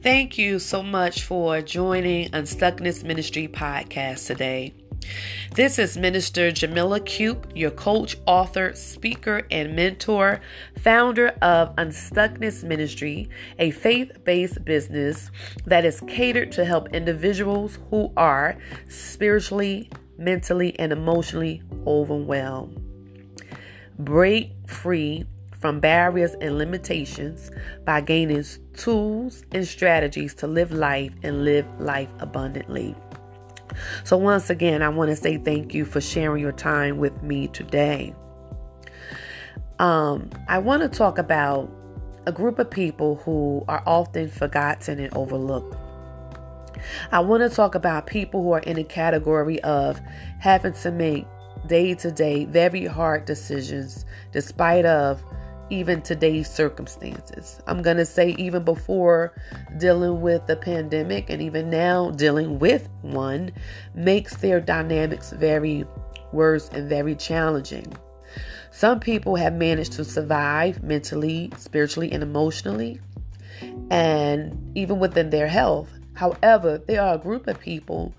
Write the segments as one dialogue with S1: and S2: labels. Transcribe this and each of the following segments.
S1: Thank you so much for joining Unstuckness Ministry podcast today. This is Minister Jamila Cube, your coach, author, speaker, and mentor, founder of Unstuckness Ministry, a faith based business that is catered to help individuals who are spiritually, mentally, and emotionally overwhelmed. Break free from barriers and limitations by gaining tools and strategies to live life and live life abundantly. So, once again, I want to say thank you for sharing your time with me today. Um, I want to talk about a group of people who are often forgotten and overlooked. I want to talk about people who are in a category of having to make day to day very hard decisions despite of even today's circumstances. I'm going to say, even before dealing with the pandemic and even now dealing with one, makes their dynamics very worse and very challenging. Some people have managed to survive mentally, spiritually, and emotionally, and even within their health. However, there are a group of people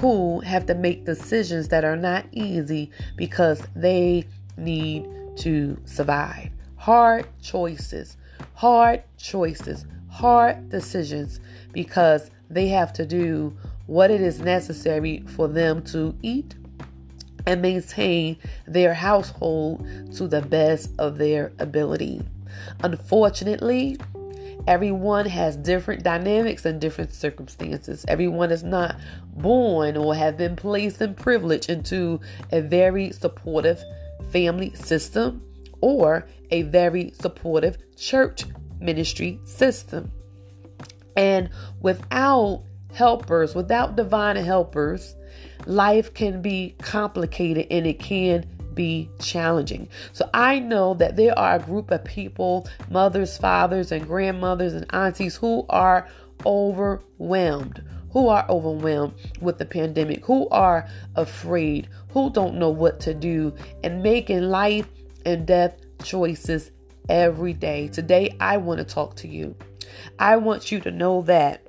S1: who have to make decisions that are not easy because they need to survive hard choices, hard choices, hard decisions because they have to do what it is necessary for them to eat and maintain their household to the best of their ability. Unfortunately, everyone has different dynamics and different circumstances. Everyone is not born or have been placed in privilege into a very supportive family system or a very supportive church ministry system. And without helpers, without divine helpers, life can be complicated and it can be challenging. So I know that there are a group of people, mothers, fathers, and grandmothers and aunties who are overwhelmed. Who are overwhelmed with the pandemic, who are afraid, who don't know what to do, and making life and death choices every day. Today, I want to talk to you. I want you to know that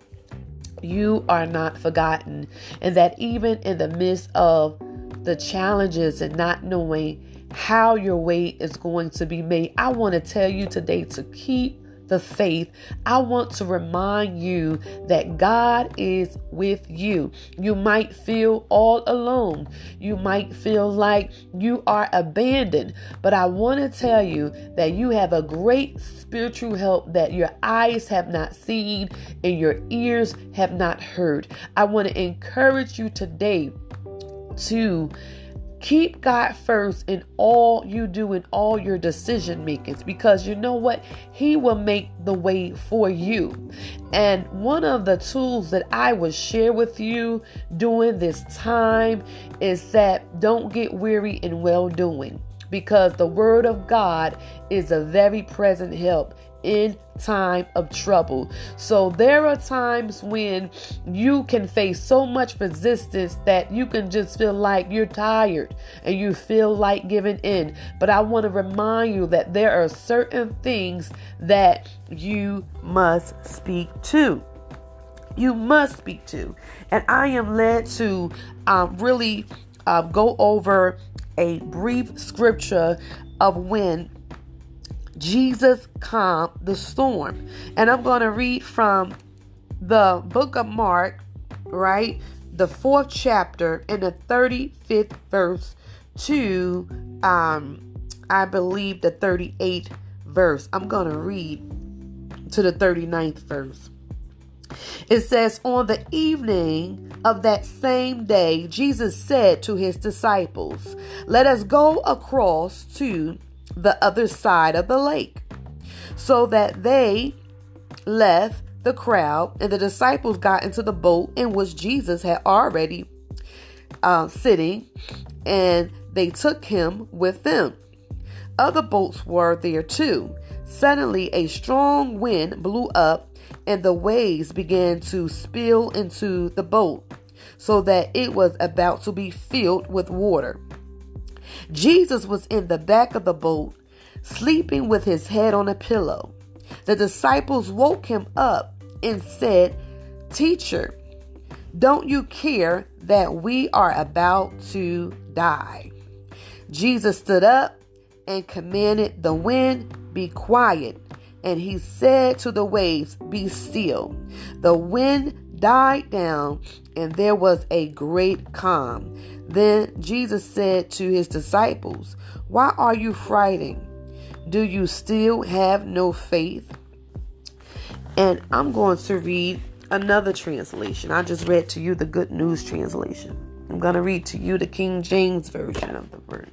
S1: you are not forgotten, and that even in the midst of the challenges and not knowing how your way is going to be made, I want to tell you today to keep the faith, I want to remind you that God is with you. You might feel all alone. You might feel like you are abandoned, but I want to tell you that you have a great spiritual help that your eyes have not seen and your ears have not heard. I want to encourage you today to Keep God first in all you do in all your decision makings because you know what? He will make the way for you. And one of the tools that I would share with you during this time is that don't get weary in well doing because the word of God is a very present help in time of trouble. So there are times when you can face so much resistance that you can just feel like you're tired and you feel like giving in. But I want to remind you that there are certain things that you must speak to. You must speak to. And I am led to um, really uh, go over a brief scripture of when Jesus calmed the storm. And I'm going to read from the book of Mark, right? The fourth chapter and the 35th verse to, um, I believe, the 38th verse. I'm going to read to the 39th verse. It says, On the evening of that same day, Jesus said to his disciples, Let us go across to the other side of the lake. So that they left the crowd and the disciples got into the boat in which Jesus had already uh, sitting, and they took him with them. Other boats were there too. Suddenly, a strong wind blew up, and the waves began to spill into the boat, so that it was about to be filled with water. Jesus was in the back of the boat, sleeping with his head on a pillow. The disciples woke him up and said, Teacher, don't you care that we are about to die? Jesus stood up and commanded the wind, Be quiet. And he said to the waves, Be still. The wind died down, and there was a great calm. Then Jesus said to his disciples, Why are you frightened? Do you still have no faith? And I'm going to read another translation. I just read to you the Good News translation. I'm going to read to you the King James Version of the word.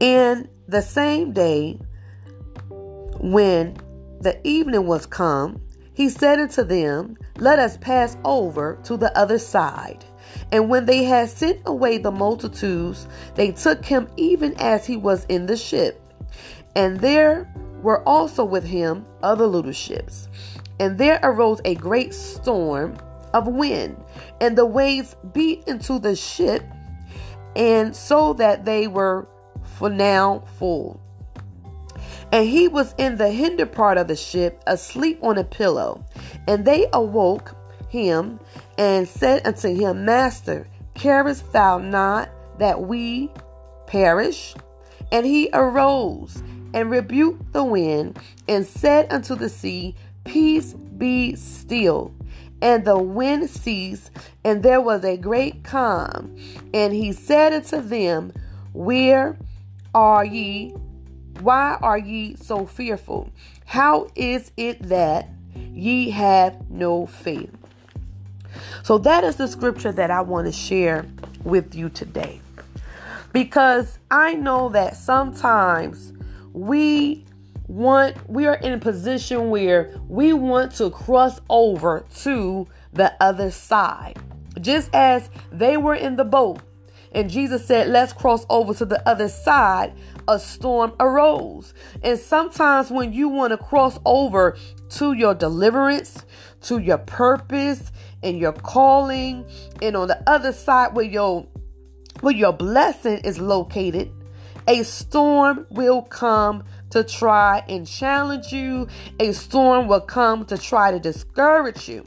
S1: And the same day, when the evening was come, he said unto them, Let us pass over to the other side. And when they had sent away the multitudes, they took him even as he was in the ship. And there were also with him other little ships. And there arose a great storm of wind, and the waves beat into the ship, and so that they were for now full. And he was in the hinder part of the ship, asleep on a pillow. And they awoke him and said unto him, Master, carest thou not that we perish? And he arose and rebuked the wind and said unto the sea, Peace be still. And the wind ceased, and there was a great calm. And he said unto them, Where are ye? Why are ye so fearful? How is it that ye have no faith? So, that is the scripture that I want to share with you today. Because I know that sometimes we want, we are in a position where we want to cross over to the other side. Just as they were in the boat and Jesus said, Let's cross over to the other side, a storm arose. And sometimes when you want to cross over to your deliverance, to your purpose, and your calling, and on the other side where your where your blessing is located, a storm will come to try and challenge you. A storm will come to try to discourage you.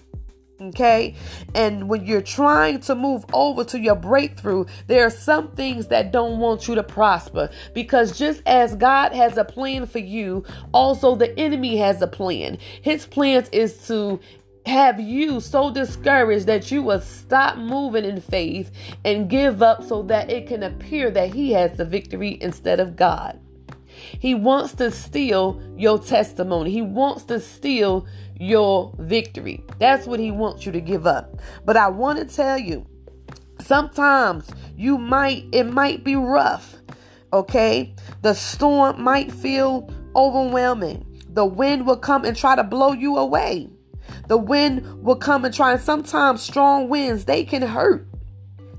S1: Okay. And when you're trying to move over to your breakthrough, there are some things that don't want you to prosper because just as God has a plan for you, also the enemy has a plan. His plans is to have you so discouraged that you will stop moving in faith and give up so that it can appear that he has the victory instead of God. He wants to steal your testimony. He wants to steal your victory. That's what he wants you to give up. But I want to tell you, sometimes you might, it might be rough. Okay. The storm might feel overwhelming. The wind will come and try to blow you away. The wind will come and try, and sometimes strong winds, they can hurt.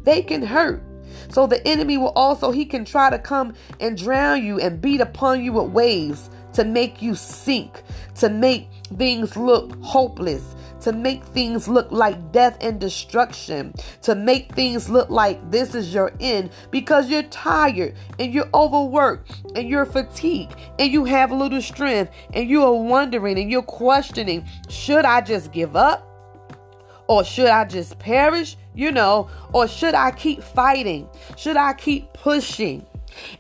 S1: They can hurt. So the enemy will also, he can try to come and drown you and beat upon you with waves to make you sink, to make things look hopeless, to make things look like death and destruction, to make things look like this is your end because you're tired and you're overworked and you're fatigued and you have little strength and you are wondering and you're questioning should I just give up? Or should I just perish? You know, or should I keep fighting? Should I keep pushing?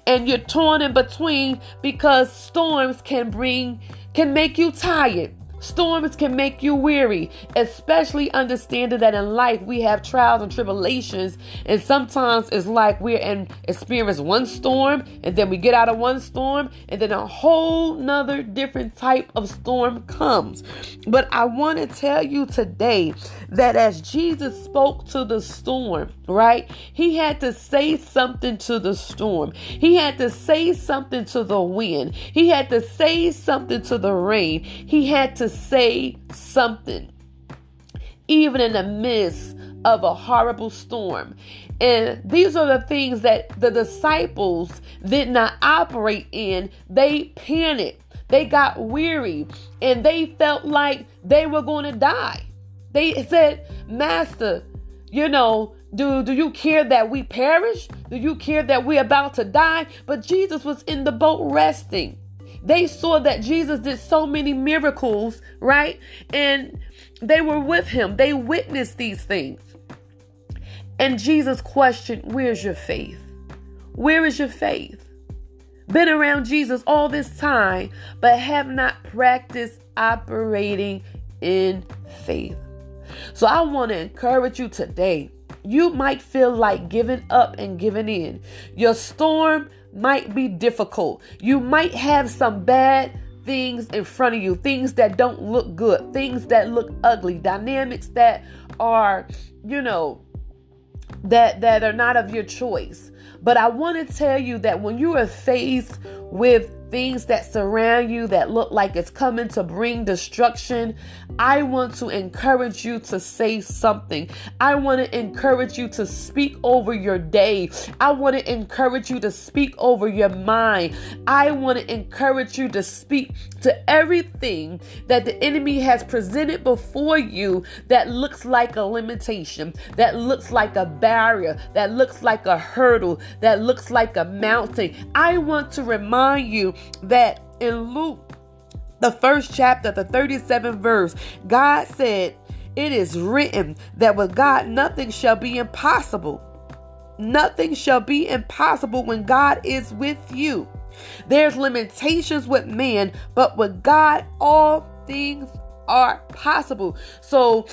S1: And you're torn in between because storms can bring, can make you tired. Storms can make you weary, especially understanding that in life we have trials and tribulations, and sometimes it's like we're in experience one storm, and then we get out of one storm, and then a whole nother different type of storm comes. But I want to tell you today that as Jesus spoke to the storm, right, he had to say something to the storm, he had to say something to the wind, he had to say something to the rain, he had to say something, even in the midst of a horrible storm. And these are the things that the disciples did not operate in. They panicked, they got weary, and they felt like they were going to die. They said, Master, you know, do, do you care that we perish? Do you care that we're about to die? But Jesus was in the boat resting. They saw that Jesus did so many miracles, right? And they were with him. They witnessed these things. And Jesus questioned, Where's your faith? Where is your faith? Been around Jesus all this time, but have not practiced operating in faith. So I want to encourage you today. You might feel like giving up and giving in. Your storm might be difficult. You might have some bad things in front of you, things that don't look good, things that look ugly, dynamics that are, you know, that that are not of your choice. But I want to tell you that when you are faced with things that surround you that look like it's coming to bring destruction, I want to encourage you to say something. I want to encourage you to speak over your day. I want to encourage you to speak over your mind. I want to encourage you to speak to everything that the enemy has presented before you that looks like a limitation, that looks like a barrier, that looks like a hurdle, that looks like a mountain. I want to remind you that in Luke, the first chapter, the 37th verse, God said, It is written that with God nothing shall be impossible. Nothing shall be impossible when God is with you. There's limitations with man, but with God, all things are possible. So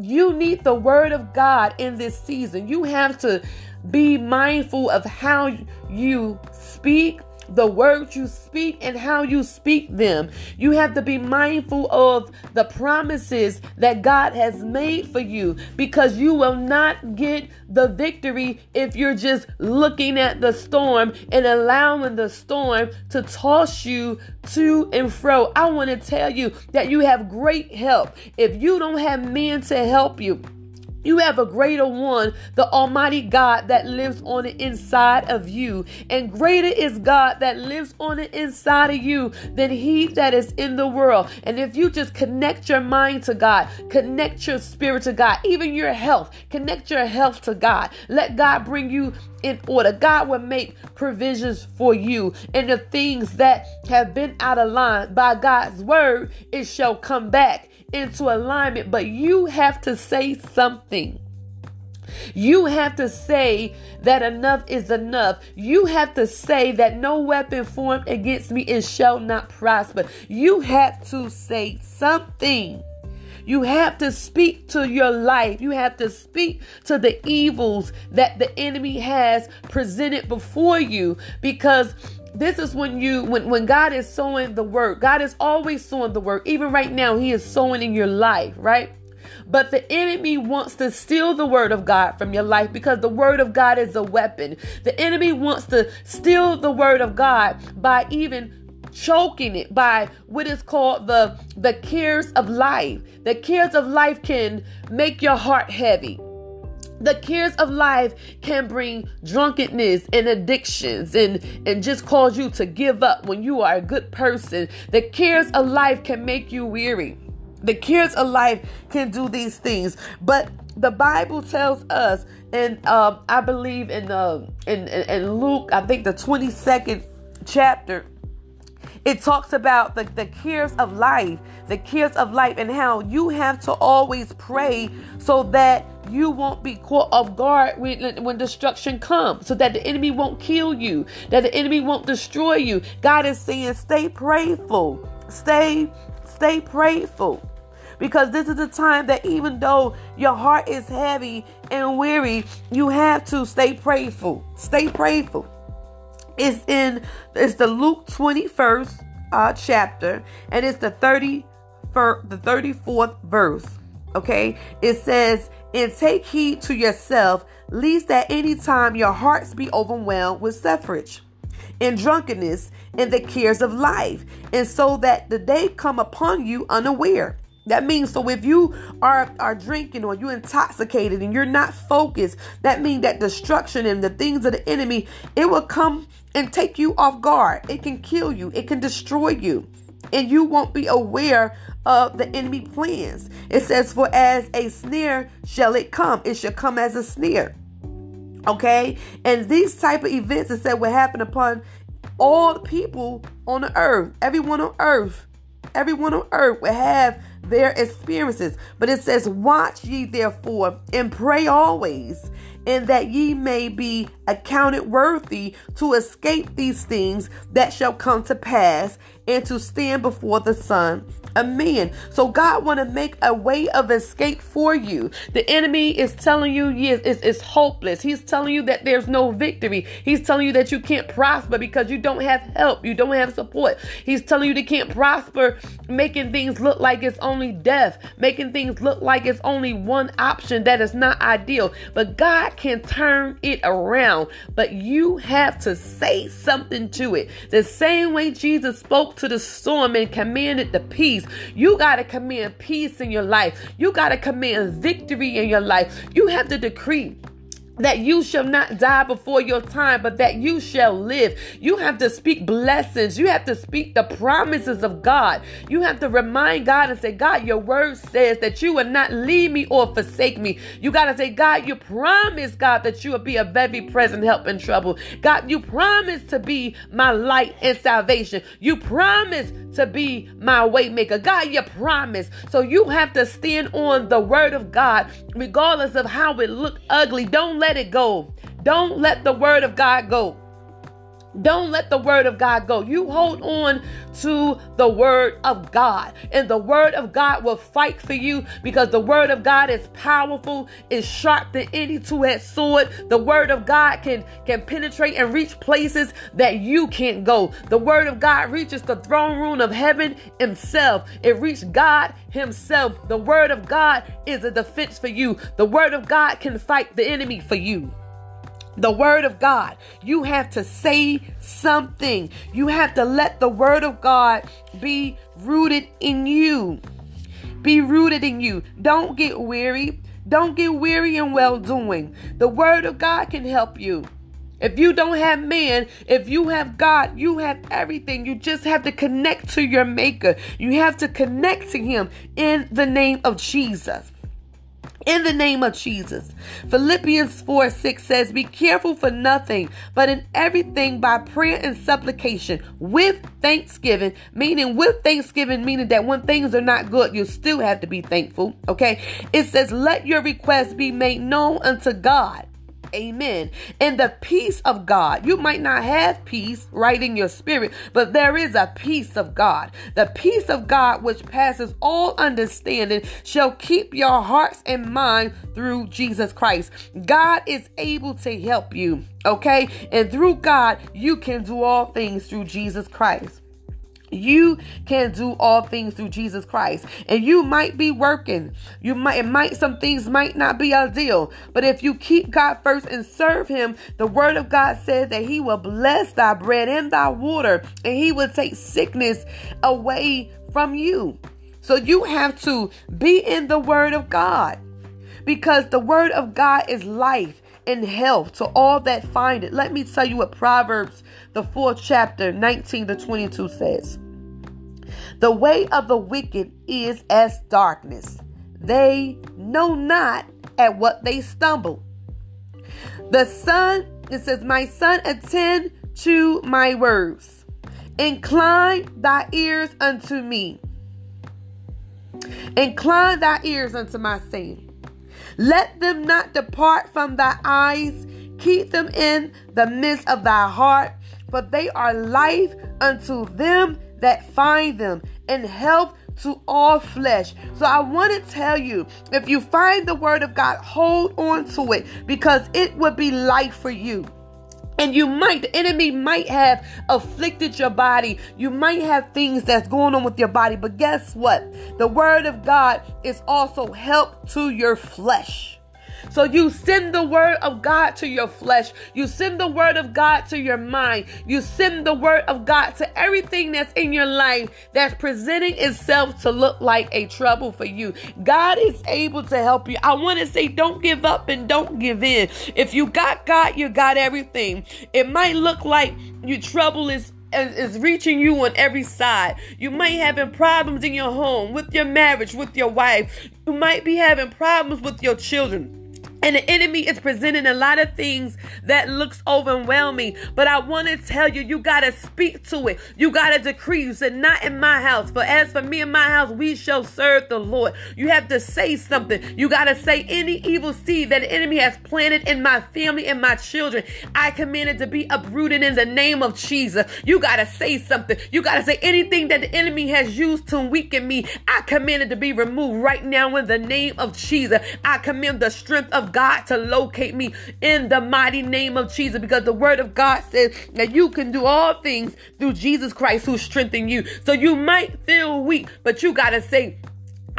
S1: you need the word of God in this season. You have to be mindful of how you speak, the words you speak and how you speak them. You have to be mindful of the promises that God has made for you because you will not get the victory if you're just looking at the storm and allowing the storm to toss you to and fro. I want to tell you that you have great help. If you don't have men to help you, you have a greater one, the Almighty God that lives on the inside of you. And greater is God that lives on the inside of you than he that is in the world. And if you just connect your mind to God, connect your spirit to God, even your health, connect your health to God. Let God bring you in order. God will make provisions for you. And the things that have been out of line by God's word, it shall come back into alignment, but you have to say something. You have to say that enough is enough. You have to say that no weapon formed against me it shall not prosper. You have to say something. You have to speak to your life. You have to speak to the evils that the enemy has presented before you because this is when you when when God is sowing the work. God is always sowing the work. Even right now, He is sowing in your life, right? But the enemy wants to steal the word of God from your life because the word of God is a weapon. The enemy wants to steal the word of God by even choking it by what is called the the cares of life. The cares of life can make your heart heavy. The cares of life can bring drunkenness and addictions and, and just cause you to give up when you are a good person. The cares of life can make you weary. The cares of life can do these things. But the Bible tells us, and um, I believe in, uh, in, in, Luke, I think the 22nd chapter, it talks about the, the cares of life, the cares of life, and how you have to always pray so that you won't be caught off guard when, when destruction comes, so that the enemy won't kill you, that the enemy won't destroy you. God is saying, stay prayerful, stay, stay prayerful. Because this is a time that even though your heart is heavy and weary, you have to stay prayerful. Stay prayerful. It's in it's the Luke 21st uh, chapter, and it's the 30 the 34th verse. Okay, it says, and take heed to yourself, lest at any time your hearts be overwhelmed with suffrage and drunkenness and the cares of life, and so that the day come upon you unaware. That means so if you are are drinking or you're intoxicated and you're not focused, that means that destruction and the things of the enemy, it will come and take you off guard. It can kill you, it can destroy you and you won't be aware of the enemy plans. It says, For as a snare shall it come, it shall come as a snare. Okay, and these type of events it said will happen upon all the people on the earth, everyone on earth, everyone on earth will have their experiences. But it says, Watch ye therefore and pray always, and that ye may be accounted worthy to escape these things that shall come to pass and to stand before the Son Man. So God want to make a way of escape for you. The enemy is telling you yes, it's, it's hopeless. He's telling you that there's no victory. He's telling you that you can't prosper because you don't have help. You don't have support. He's telling you you can't prosper, making things look like it's only death, making things look like it's only one option that is not ideal. But God can turn it around. But you have to say something to it. The same way Jesus spoke to the storm and commanded the peace. You got to command peace in your life. You got to command victory in your life. You have to decree that you shall not die before your time, but that you shall live. You have to speak blessings. You have to speak the promises of God. You have to remind God and say, God, your word says that you will not leave me or forsake me. You got to say, God, you promise, God, that you will be a very present help in trouble. God, you promise to be my light and salvation. You promise to be my waymaker. God, you promise. So you have to stand on the word of God, regardless of how it look ugly. Don't let it go. Don't let the word of God go. Don't let the word of God go. You hold on to the word of God, and the word of God will fight for you because the word of God is powerful, is sharp than any two-edged sword. The word of God can can penetrate and reach places that you can't go. The word of God reaches the throne room of heaven himself. It reached God himself. The word of God is a defense for you. The word of God can fight the enemy for you the word of God. You have to say something. You have to let the word of God be rooted in you. Be rooted in you. Don't get weary. Don't get weary in well doing. The word of God can help you. If you don't have man, if you have God, you have everything. You just have to connect to your maker. You have to connect to him in the name of Jesus in the name of Jesus. Philippians 4 6 says, Be careful for nothing, but in everything by prayer and supplication with thanksgiving, meaning with thanksgiving, meaning that when things are not good, you still have to be thankful. Okay. It says, Let your requests be made known unto God. Amen. And the peace of God. You might not have peace right in your spirit, but there is a peace of God. The peace of God, which passes all understanding, shall keep your hearts and mind through Jesus Christ. God is able to help you. Okay. And through God, you can do all things through Jesus Christ. You can do all things through Jesus Christ. And you might be working. You might it might some things might not be ideal. But if you keep God first and serve him, the word of God says that he will bless thy bread and thy water, and he will take sickness away from you. So you have to be in the word of God. Because the word of God is life and health to all that find it. Let me tell you what Proverbs, the fourth chapter, 19 to 22 says. The way of the wicked is as darkness. They know not at what they stumble. The son, it says, My son, attend to my words. Incline thy ears unto me. Incline thy ears unto my saying. Let them not depart from thy eyes. Keep them in the midst of thy heart, for they are life unto them that find them and health to all flesh. So I want to tell you if you find the word of God, hold on to it because it would be life for you. And you might, the enemy might have afflicted your body. You might have things that's going on with your body. But guess what? The word of God is also help to your flesh. So you send the word of God to your flesh. You send the word of God to your mind. You send the word of God to everything that's in your life that's presenting itself to look like a trouble for you. God is able to help you. I want to say don't give up and don't give in. If you got God, you got everything. It might look like your trouble is is reaching you on every side. You might having problems in your home, with your marriage, with your wife. You might be having problems with your children. And the enemy is presenting a lot of things that looks overwhelming. But I want to tell you, you got to speak to it. You got to decree. You said, not in my house. For as for me and my house, we shall serve the Lord. You have to say something. You got to say any evil seed that the enemy has planted in my family and my children. I command it to be uprooted in the name of Jesus. You got to say something. You got to say anything that the enemy has used to weaken me. I command it to be removed right now in the name of Jesus. I command the strength of God to locate me in the mighty name of Jesus because the word of God says that you can do all things through Jesus Christ who strengthens you. So you might feel weak, but you got to say,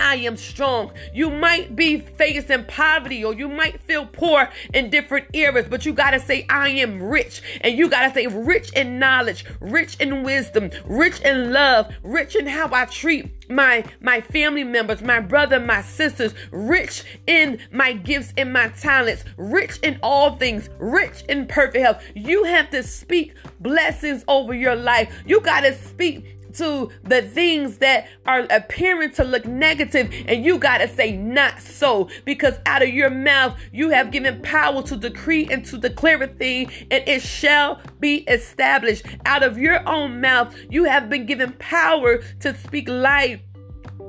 S1: I am strong. You might be facing poverty or you might feel poor in different eras, but you got to say, I am rich. And you got to say, rich in knowledge, rich in wisdom, rich in love, rich in how I treat my my family members, my brother, my sisters, rich in my gifts and my talents, rich in all things, rich in perfect health. You have to speak blessings over your life. You got to speak to the things that are appearing to look negative, and you got to say, Not so, because out of your mouth you have given power to decree and to declare a thing, and it shall be established. Out of your own mouth you have been given power to speak life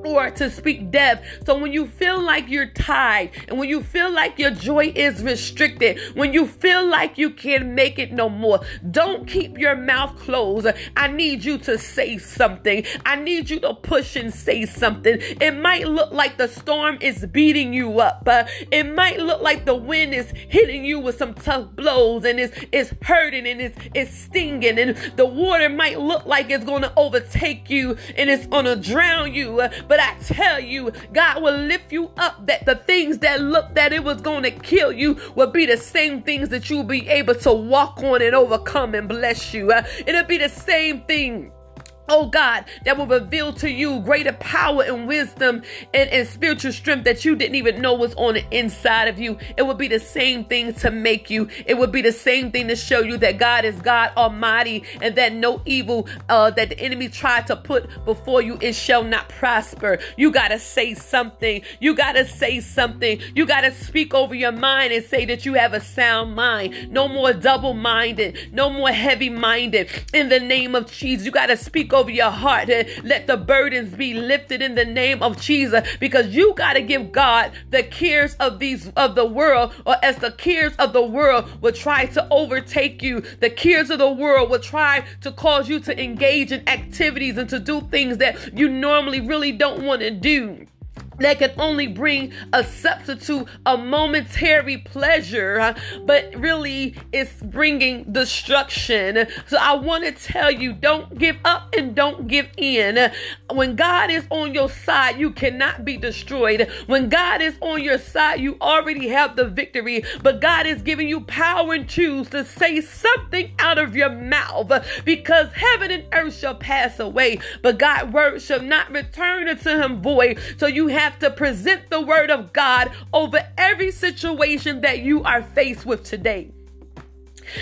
S1: or to speak death. So when you feel like you're tied and when you feel like your joy is restricted, when you feel like you can't make it no more, don't keep your mouth closed. I need you to say something. I need you to push and say something. It might look like the storm is beating you up. Uh, it might look like the wind is hitting you with some tough blows and it's, it's hurting and it's, it's stinging and the water might look like it's going to overtake you and it's going to drown you. But I tell you, God will lift you up that the things that look that it was going to kill you will be the same things that you'll be able to walk on and overcome and bless you. Uh, it'll be the same thing Oh God, that will reveal to you greater power and wisdom and, and spiritual strength that you didn't even know was on the inside of you. It would be the same thing to make you. It would be the same thing to show you that God is God Almighty and that no evil uh, that the enemy tried to put before you, it shall not prosper. You got to say something. You got to say something. You got to speak over your mind and say that you have a sound mind. No more double minded. No more heavy minded. In the name of Jesus, you got to speak over your heart. And let the burdens be lifted in the name of Jesus because you got to give God the cares of these of the world or as the cares of the world will try to overtake you. The cares of the world will try to cause you to engage in activities and to do things that you normally really don't want to do that can only bring a substitute, a momentary pleasure, but really it's bringing destruction. So I want to tell you don't give up and don't give in. When God is on your side, you cannot be destroyed. When God is on your side, you already have the victory, but God is giving you power and choose to say something out of your mouth because heaven and earth shall pass away, but God's word shall not return unto him void. So you have have to present the word of God over every situation that you are faced with today.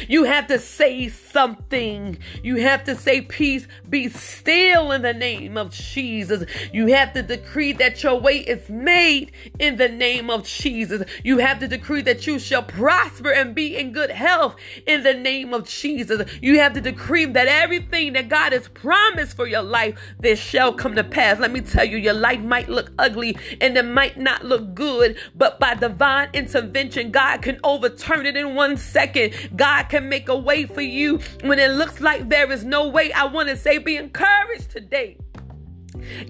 S1: You have to say something. You have to say, Peace, be still in the name of Jesus. You have to decree that your way is made in the name of Jesus. You have to decree that you shall prosper and be in good health in the name of Jesus. You have to decree that everything that God has promised for your life, this shall come to pass. Let me tell you, your life might look ugly and it might not look good, but by divine intervention, God can overturn it in one second. God God can make a way for you when it looks like there is no way. I want to say, be encouraged today.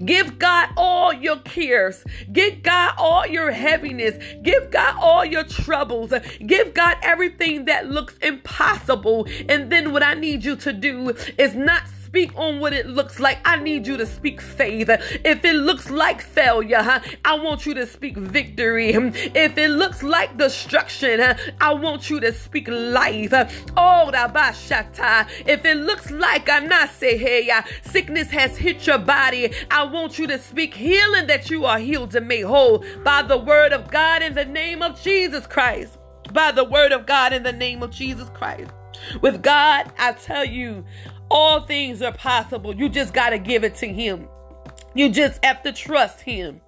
S1: Give God all your cares. Give God all your heaviness. Give God all your troubles. Give God everything that looks impossible. And then what I need you to do is not speak on what it looks like. I need you to speak faith. If it looks like failure, huh, I want you to speak victory. If it looks like destruction, huh, I want you to speak life. Oh, Rabashata. If it looks like I not say Anaseheya, sickness has hit your body, I want you to speak healing that you are healed and made whole by the word of God in the name of Jesus Christ. By the word of God in the name of Jesus Christ. With God, I tell you, all things are possible. You just got to give it to Him. You just have to trust Him.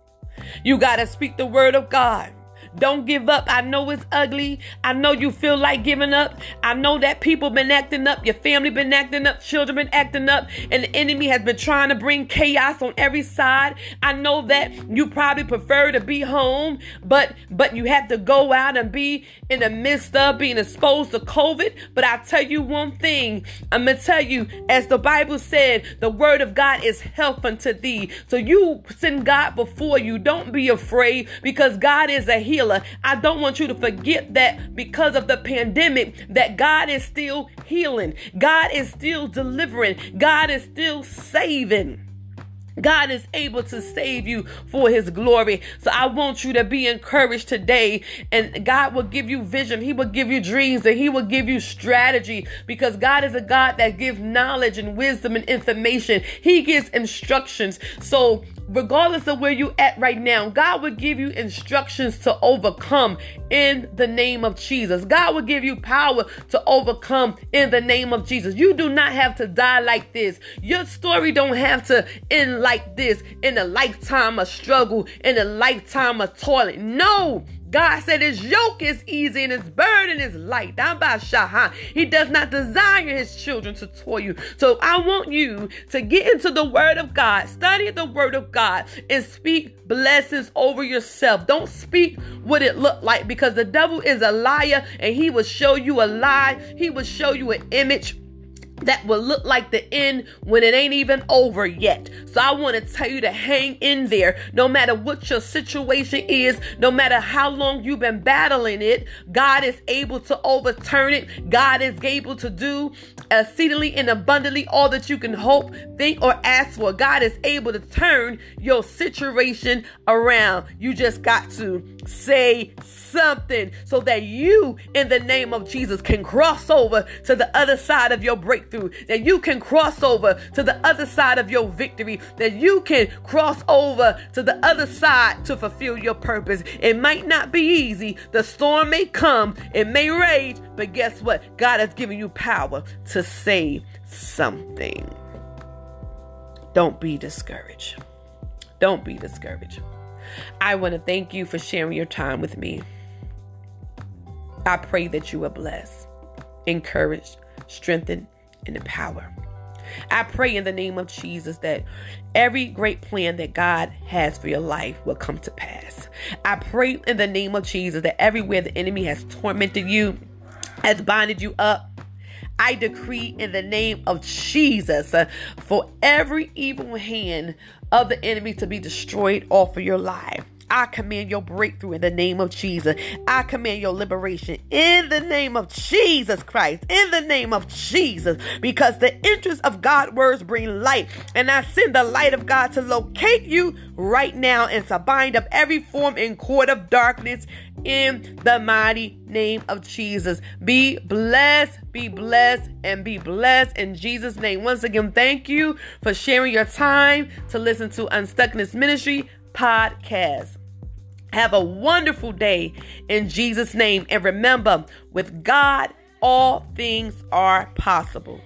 S1: You got to speak the word of God. Don't give up. I know it's ugly. I know you feel like giving up. I know that people been acting up, your family been acting up, children been acting up, and the enemy has been trying to bring chaos on every side. I know that you probably prefer to be home, but but you have to go out and be in the midst of being exposed to COVID. But I tell you one thing, I'm gonna tell you, as the Bible said, the word of God is health unto thee. So you send God before you. Don't be afraid because God is a healer. I don't want you to forget that because of the pandemic, that God is still healing, God is still delivering, God is still saving. God is able to save you for his glory. So I want you to be encouraged today. And God will give you vision. He will give you dreams and he will give you strategy because God is a God that gives knowledge and wisdom and information. He gives instructions. So regardless of where you at right now, God will give you instructions to overcome in the name of Jesus. God will give you power to overcome in the name of Jesus. You do not have to die like this. Your story don't have to end like this in a lifetime of struggle, in a lifetime of toiling. No, God said his yoke is easy and his burden is light. He does not desire his children to toil. You. So I want you to get into the word of God, study the word of God, and speak blessings over yourself. Don't speak what it looked like because the devil is a liar and he will show you a lie. He will show you an image that will look like the end when it ain't even over yet. So I want to tell you to hang in there no matter what your situation is, no matter how long you've been battling it. God is able to overturn it. God is able to do exceedingly and abundantly all that you can hope, think, or ask for. God is able to turn your situation around. You just got to say something so that you, in the name of Jesus, can cross over to the other side of your breakthrough, that you can cross over to the other side of your victory, that you can cross over to the other side to fulfill your purpose. It might not be easy, the storm may come, it may rage, but guess what? God has given you power to say something. Don't be discouraged. Don't be discouraged. I want to thank you for sharing your time with me. I pray that you are blessed, encouraged, strengthened, and power, I pray in the name of Jesus that every great plan that God has for your life will come to pass. I pray in the name of Jesus that everywhere the enemy has tormented you, has binded you up, I decree in the name of Jesus uh, for every evil hand of the enemy to be destroyed off of your life. I command your breakthrough in the name of Jesus. I command your liberation in the name of Jesus Christ. In the name of Jesus. Because the interest of God's words bring light. And I send the light of God to locate you right now and to bind up every form and cord of darkness in the mighty name of Jesus. Be blessed, be blessed, and be blessed in Jesus' name. Once again, thank you for sharing your time to listen to Unstuckness Ministry podcast. Have a wonderful day in Jesus' name. And remember, with God, all things are possible.